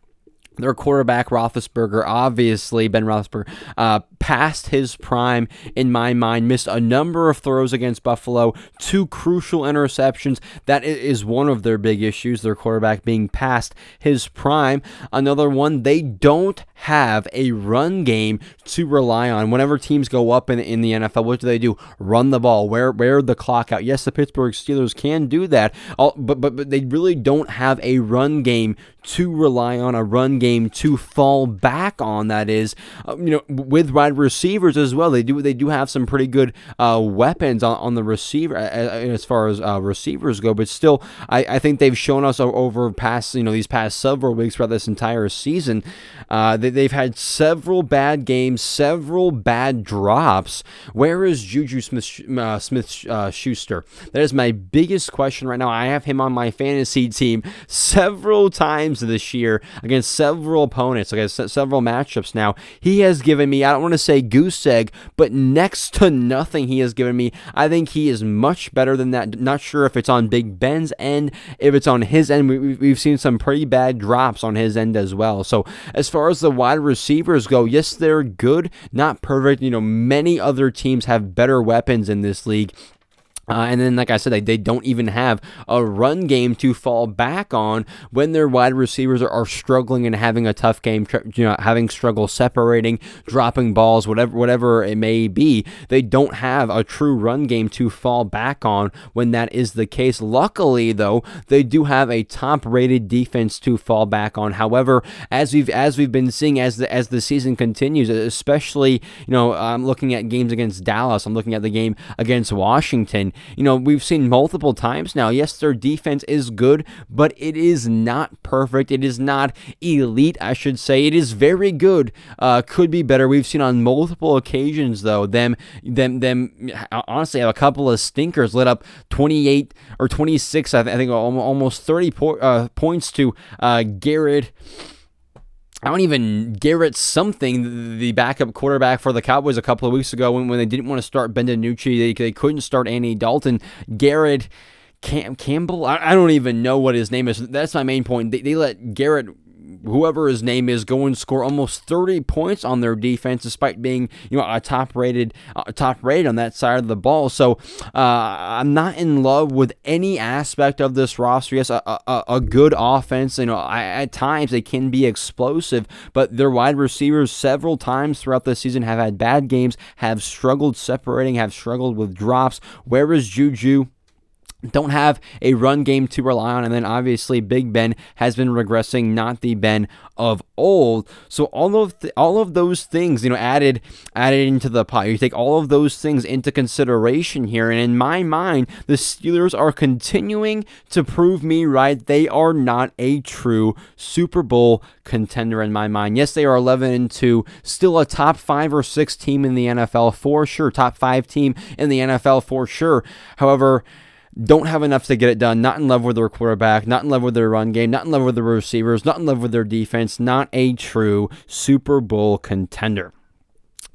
their quarterback Roethlisberger, obviously Ben Roethlisberger, uh, past his prime in my mind, missed a number of throws against Buffalo, two crucial interceptions. That is one of their big issues. Their quarterback being past his prime. Another one, they don't have a run game to rely on. Whenever teams go up in, in the NFL, what do they do? Run the ball, wear wear the clock out. Yes, the Pittsburgh Steelers can do that, but but but they really don't have a run game to rely on, a run game to fall back on. That is, uh, you know, with wide receivers as well. They do they do have some pretty good uh, weapons on, on the receiver as far as uh, receivers go, but still, I, I think they've shown us over past you know these past several weeks throughout this entire season. Uh, they've had several bad games, several bad drops. Where is Juju Smith uh, Smith uh, Schuster? That is my biggest question right now. I have him on my fantasy team several times this year against several opponents, against several matchups. Now he has given me I don't want to say goose egg, but next to nothing he has given me. I think he is much better than that. Not sure if it's on Big Ben's end, if it's on his end. We, have seen some pretty bad drops on his end as well. So as far as the wide receivers go, yes, they're good, not perfect. You know, many other teams have better weapons in this league. Uh, and then, like I said, they, they don't even have a run game to fall back on when their wide receivers are, are struggling and having a tough game, you know, having struggle separating, dropping balls, whatever whatever it may be. They don't have a true run game to fall back on when that is the case. Luckily, though, they do have a top-rated defense to fall back on. However, as we've as we've been seeing as the as the season continues, especially you know, I'm looking at games against Dallas, I'm looking at the game against Washington you know, we've seen multiple times now. Yes, their defense is good, but it is not perfect. It is not elite, I should say. It is very good. Uh, could be better. We've seen on multiple occasions though them them them honestly have a couple of stinkers lit up 28 or 26. I, think almost 30 po- uh, points to uh, Garrett. I don't even Garrett something, the backup quarterback for the Cowboys a couple of weeks ago when, when they didn't want to start Ben DiNucci, they, they couldn't start Andy Dalton. Garrett Cam- Campbell. I, I, don't even know what his name is. That's my main point. They, they let Garrett whoever his name is go and score almost 30 points on their defense despite being you know a top rated uh, top rated on that side of the ball. So uh, i'm not in love with any aspect of this roster. Yes a, a, a good offense you know I, at times they can be explosive but their wide receivers several times throughout the season have had bad games have struggled separating have struggled with drops. Where is juju don't have a run game to rely on. And then obviously Big Ben has been regressing, not the Ben of old. So all of the, all of those things, you know, added added into the pot. You take all of those things into consideration here, and in my mind, the Steelers are continuing to prove me right. They are not a true Super Bowl contender in my mind. Yes, they are 11 and 2, still a top 5 or 6 team in the NFL for sure, top 5 team in the NFL for sure. However, don't have enough to get it done, not in love with their quarterback, not in love with their run game, not in love with their receivers, not in love with their defense, not a true Super Bowl contender.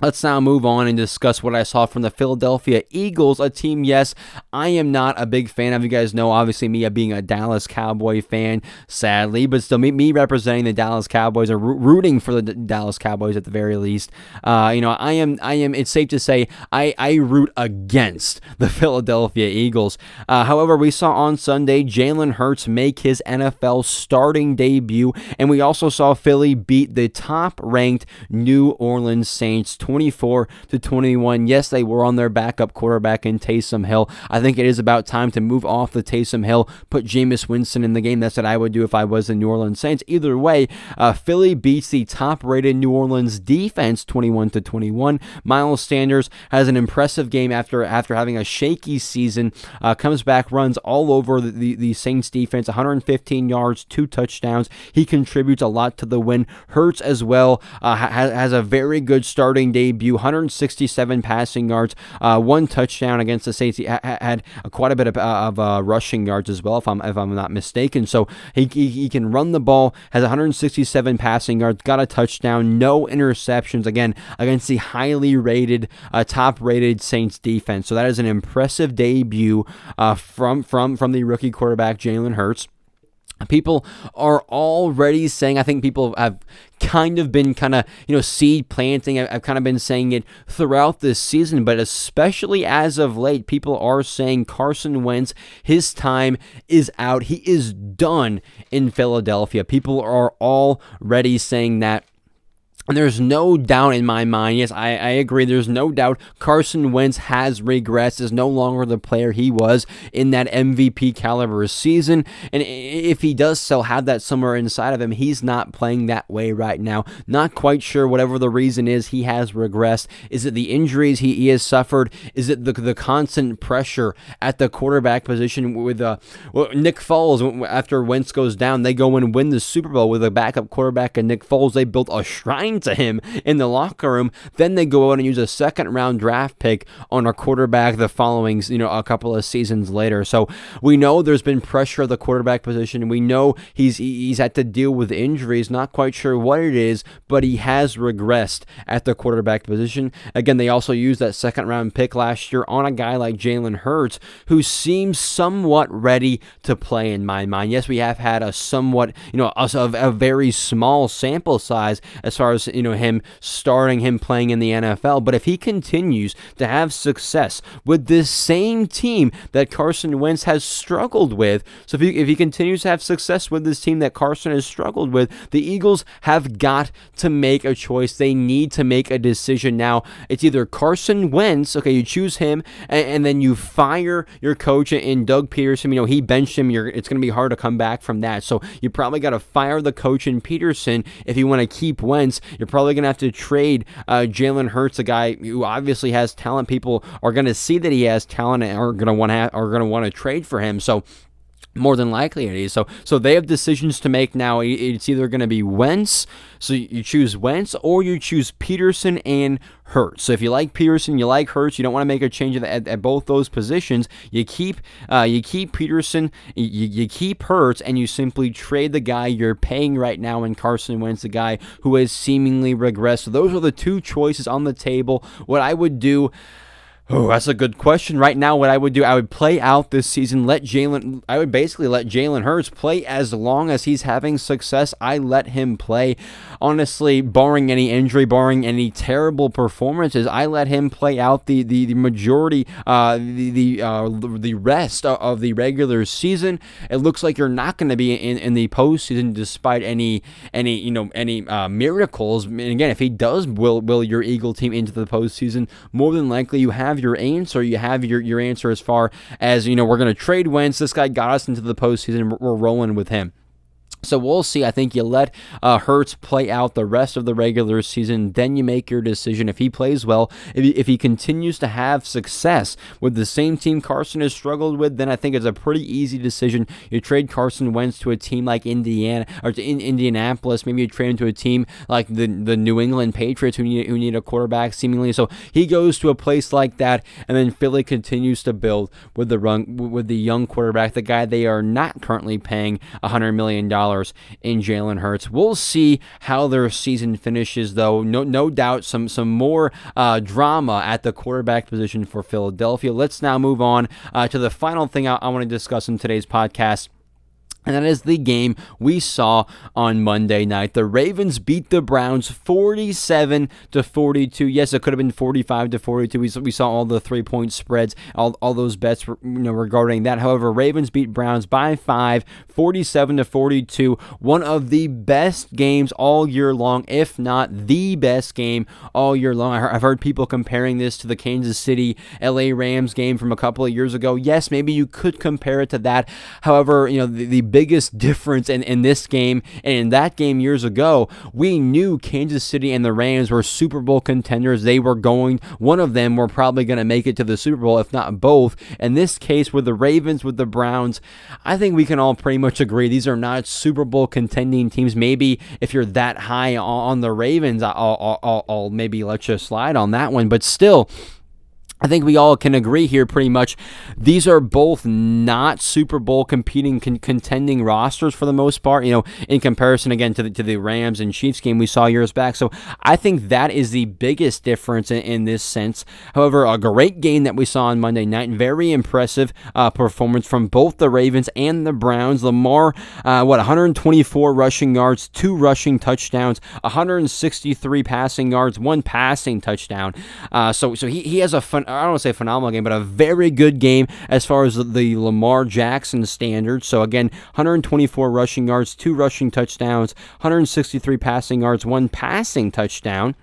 Let's now move on and discuss what I saw from the Philadelphia Eagles, a team, yes, I am not a big fan of. You guys know, obviously, me being a Dallas Cowboy fan, sadly, but still, me, me representing the Dallas Cowboys or rooting for the Dallas Cowboys at the very least. Uh, you know, I am, I am. It's safe to say I, I root against the Philadelphia Eagles. Uh, however, we saw on Sunday Jalen Hurts make his NFL starting debut, and we also saw Philly beat the top-ranked New Orleans Saints. 24 to 21. Yes, they were on their backup quarterback in Taysom Hill. I think it is about time to move off the Taysom Hill, put Jameis Winston in the game. That's what I would do if I was the New Orleans Saints. Either way, uh, Philly beats the top-rated New Orleans defense 21 to 21. Miles Sanders has an impressive game after after having a shaky season. Uh, comes back, runs all over the, the, the Saints defense, 115 yards, two touchdowns. He contributes a lot to the win. Hurts as well uh, has, has a very good starting day debut, 167 passing yards, uh, one touchdown against the Saints. He ha- had quite a bit of, uh, of uh, rushing yards as well, if I'm if I'm not mistaken. So he, he, he can run the ball, has 167 passing yards, got a touchdown, no interceptions. Again against the highly rated, uh, top rated Saints defense. So that is an impressive debut uh, from from from the rookie quarterback Jalen Hurts. People are already saying, I think people have kind of been kind of, you know, seed planting. I've kind of been saying it throughout this season, but especially as of late, people are saying Carson Wentz, his time is out. He is done in Philadelphia. People are already saying that there's no doubt in my mind, yes, I, I agree. There's no doubt Carson Wentz has regressed, is no longer the player he was in that MVP caliber season. And if he does still have that somewhere inside of him, he's not playing that way right now. Not quite sure, whatever the reason is, he has regressed. Is it the injuries he, he has suffered? Is it the, the constant pressure at the quarterback position with uh, Nick Foles? After Wentz goes down, they go and win the Super Bowl with a backup quarterback and Nick Foles. They built a shrine to him in the locker room. Then they go out and use a second round draft pick on a quarterback the following, you know, a couple of seasons later. So we know there's been pressure at the quarterback position. We know he's he's had to deal with injuries. Not quite sure what it is, but he has regressed at the quarterback position. Again, they also used that second round pick last year on a guy like Jalen Hurts, who seems somewhat ready to play in my mind. Yes, we have had a somewhat, you know, a, a very small sample size as far as you know him starting him playing in the NFL. But if he continues to have success with this same team that Carson Wentz has struggled with, so if he, if he continues to have success with this team that Carson has struggled with, the Eagles have got to make a choice. They need to make a decision now. It's either Carson Wentz, okay, you choose him, and, and then you fire your coach in Doug Pederson. You know he benched him. You're, it's going to be hard to come back from that. So you probably got to fire the coach in Pederson if you want to keep Wentz. You're probably going to have to trade uh, Jalen Hurts, a guy who obviously has talent. People are going to see that he has talent and are going to want to are going to want to trade for him. So more than likely it is. So so they have decisions to make now. It's either going to be Wentz, so you choose Wentz, or you choose Pederson and Hurts. So if you like Pederson, you like Hurts, you don't want to make a change at, at both those positions. You keep uh, you keep Pederson, you, you keep Hurts, and you simply trade the guy you're paying right now in Carson Wentz, the guy who has seemingly regressed. So those are the two choices on the table. What I would do Oh, that's a good question. Right now, what I would do, I would play out this season. Let Jalen, I would basically let Jalen Hurts play as long as he's having success. I let him play. Honestly, barring any injury, barring any terrible performances, I let him play out the the, the majority, uh, the the uh, the rest of the regular season. It looks like you're not going to be in, in the postseason despite any any you know any uh, miracles. And again, if he does will will your Eagle team into the postseason, more than likely you have your answer. You have your, your answer as far as, you know, we're going to trade Wentz. This guy got us into the postseason. We're rolling with him. So we'll see. I think you let uh, Hurts play out the rest of the regular season, then you make your decision. If he plays well, if he, if he continues to have success with the same team Carson has struggled with, then I think it's a pretty easy decision. You trade Carson Wentz to a team like Indiana or to in Indianapolis. Maybe you trade him to a team like the the New England Patriots who need who need a quarterback seemingly. So he goes to a place like that, and then Philly continues to build with the run with the young quarterback, the guy they are not currently paying a hundred million dollars in Jalen Hurts. We'll see how their season finishes, though. No, no doubt some some more uh, drama at the quarterback position for Philadelphia. Let's now move on uh, to the final thing I, I want to discuss in today's podcast. And that is the game we saw on Monday night. The Ravens beat the Browns 47 to 42. Yes, it could have been 45 to 42. We, saw all the three point spreads, all, all those bets you know, regarding that. However, Ravens beat Browns by five, 47 to 42. One of the best games all year long, if not the best game all year long. I've heard people comparing this to the Kansas City LA Rams game from a couple of years ago. Yes, maybe you could compare it to that. However, you know, the, the biggest difference in, in this game and in that game years ago, we knew Kansas City and the Rams were Super Bowl contenders. They were going, one of them were probably going to make it to the Super Bowl, if not both. In this case, with the Ravens, with the Browns, I think we can all pretty much agree these are not Super Bowl contending teams. Maybe if you're that high on the Ravens, I'll, I'll, I'll maybe let you slide on that one. But still, I think we all can agree here pretty much. These are both not Super Bowl competing, con- contending rosters for the most part, you know, in comparison again to the, to the Rams and Chiefs game we saw years back. So I think that is the biggest difference in, in this sense. However, a great game that we saw on Monday night. Very impressive uh, performance from both the Ravens and the Browns. Lamar, uh, what, 124 rushing yards, two rushing touchdowns, 163 passing yards, one passing touchdown. Uh, so, so he, he has a fun I don't want to say phenomenal game, but a very good game as far as the Lamar Jackson standards. So again, 124 rushing yards, two rushing touchdowns, 163 passing yards, one passing touchdown.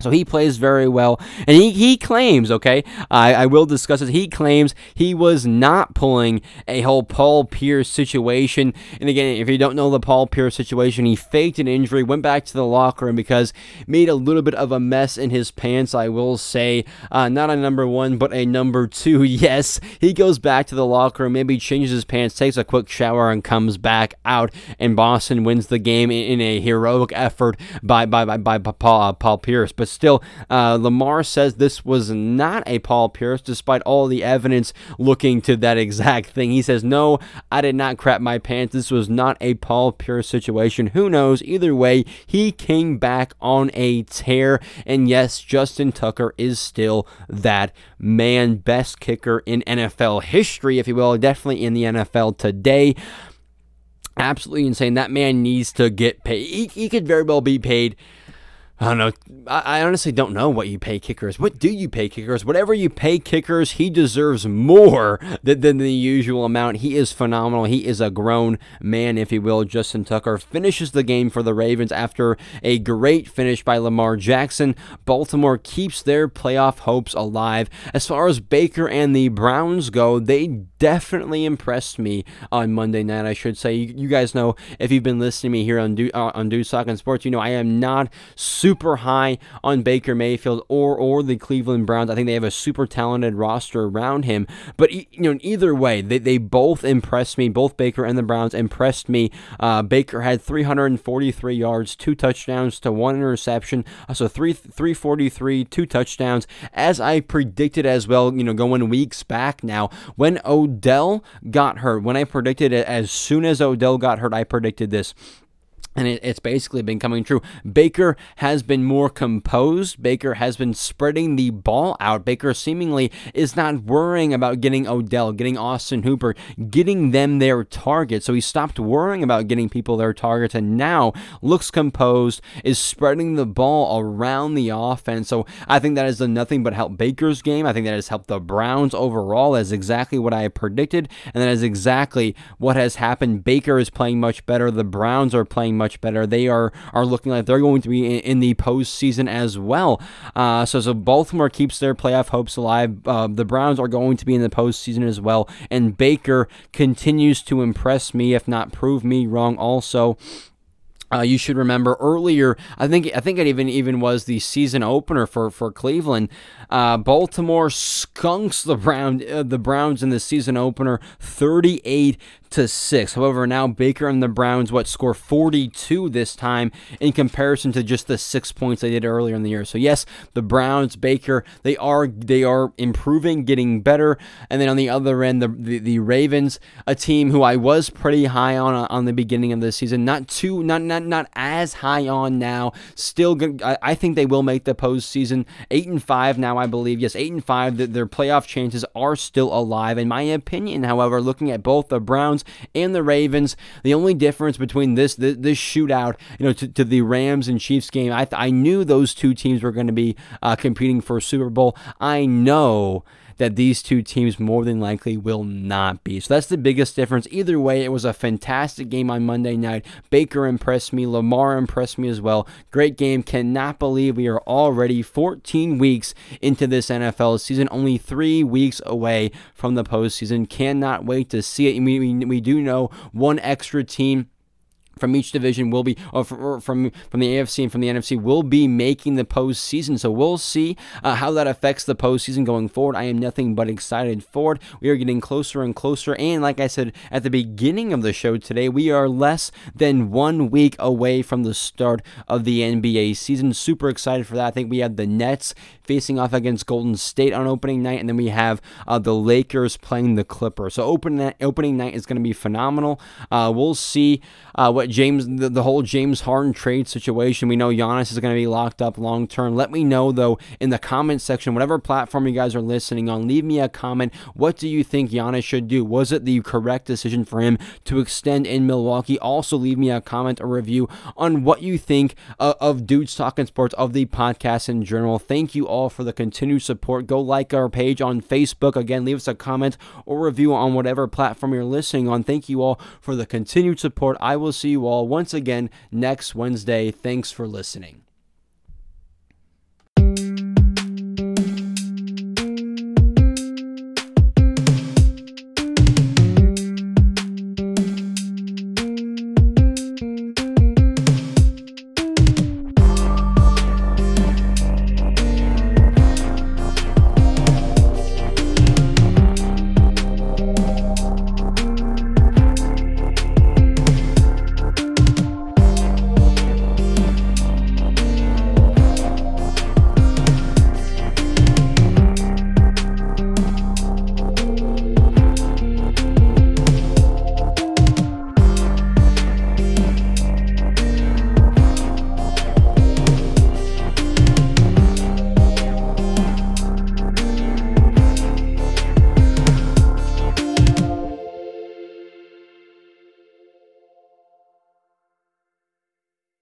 So he plays very well, and he, he claims, okay, I, I will discuss it. He claims he was not pulling a whole Paul Pierce situation. And again, if you don't know the Paul Pierce situation, he faked an injury, went back to the locker room because made a little bit of a mess in his pants. I will say, uh, not a number one, but a number two. Yes, he goes back to the locker room, maybe changes his pants, takes a quick shower, and comes back out. And Boston wins the game in, in a heroic effort by by by, by Paul, Paul Pierce. But still, uh, Lamar says this was not a Paul Pierce, despite all the evidence looking to that exact thing. He says, No, I did not crap my pants. This was not a Paul Pierce situation. Who knows? Either way, he came back on a tear. And yes, Justin Tucker is still that man, best kicker in NFL history, if you will, definitely in the NFL today absolutely insane. That man needs to get paid. He, he, could very well be paid I don't know. I, honestly don't know what you pay kickers. What do you pay kickers? Whatever you pay kickers, he deserves more than, than the usual amount. He is phenomenal. He is a grown man, if you will. Justin Tucker finishes the game for the Ravens after a great finish by Lamar Jackson. Baltimore keeps their playoff hopes alive. As far as Baker and the Browns go, they definitely impressed me on Monday night, I should say. You, you guys know, if you've been listening to me here on, Do, uh, on Dudes Talking Sports, you know I am not so super high on Baker Mayfield or or the Cleveland Browns. I think they have a super talented roster around him. But you know, either way, they, they both impressed me. Both Baker and the Browns impressed me. Uh, Baker had 343 yards, two touchdowns to one interception, uh, so three 343, two touchdowns, as I predicted as well. You know, going weeks back now when Odell got hurt. When I predicted it, as soon as Odell got hurt, I predicted this and it, it's basically been coming true. Baker has been more composed. Baker has been spreading the ball out. Baker seemingly is not worrying about getting Odell, getting Austin Hooper, getting them their targets. So he stopped worrying about getting people their targets and now looks composed, is spreading the ball around the offense. So I think that has done nothing but help Baker's game. I think that has helped the Browns overall. That's exactly what I predicted, and that is exactly what has happened. Baker is playing much better. The Browns are playing much much better. They are are looking like they're going to be in, in the postseason as well. Uh, so so Baltimore keeps their playoff hopes alive. Uh, the Browns are going to be in the postseason as well, and Baker continues to impress me, if not prove me wrong. Also. Uh, you should remember earlier. I think I think it even even was the season opener for for Cleveland. Uh, Baltimore skunks the Brown uh, the Browns in the season opener, thirty eight to six. However, now Baker and the Browns what score 42 this time in comparison to just the six points they did earlier in the year. So yes, the Browns, Baker, they are they are improving, getting better. And then on the other end, the the, the Ravens, a team who I was pretty high on uh, on the beginning of the season, not too not not not as high on now. Still. I, I think they will make the postseason. Eight and five now, I believe. Yes, eight and five. The, their playoff chances are still alive. In my opinion, however, looking at both the Browns and the Ravens. The only difference between this this, this shootout, you know, to, to, the Rams and Chiefs game, I, I knew those two teams were going to be uh, competing for a Super Bowl. I know that these two teams more than likely will not be. So that's the biggest difference. Either way, it was a fantastic game on Monday night. Baker impressed me, Lamar impressed me as well. Great game. Cannot believe we are already 14 weeks into this NFL season, only three weeks away from the postseason. Cannot wait to see it. We, we, we do know one extra team from each division will be, or from from the AFC and from the NFC will be making the postseason. So we'll see uh, how that affects the postseason going forward. I am nothing but excited for it. We are getting closer and closer, and like I said at the beginning of the show today, we are less than one week away from the start of the NBA season. Super excited for that. I think we have the Nets facing off against Golden State on opening night, and then we have uh, the Lakers playing the Clippers. So opening opening night is going to be phenomenal. Uh, we'll see uh, what James the, the, whole James Harden trade situation. We know Giannis is going to be locked up long term. Let me know though in the comment section, whatever platform you guys are listening on. Leave me a comment. What do you think Giannis should do? Was it the correct decision for him to extend in Milwaukee? Also, leave me a comment or review on what you think of, of Dudes Talking Sports of the podcast in general. Thank you all for the continued support. Go like our page on Facebook. Again, leave us a comment or review on whatever platform you're listening on. Thank you all for the continued support. I will see you all once again next Wednesday. Thanks for listening.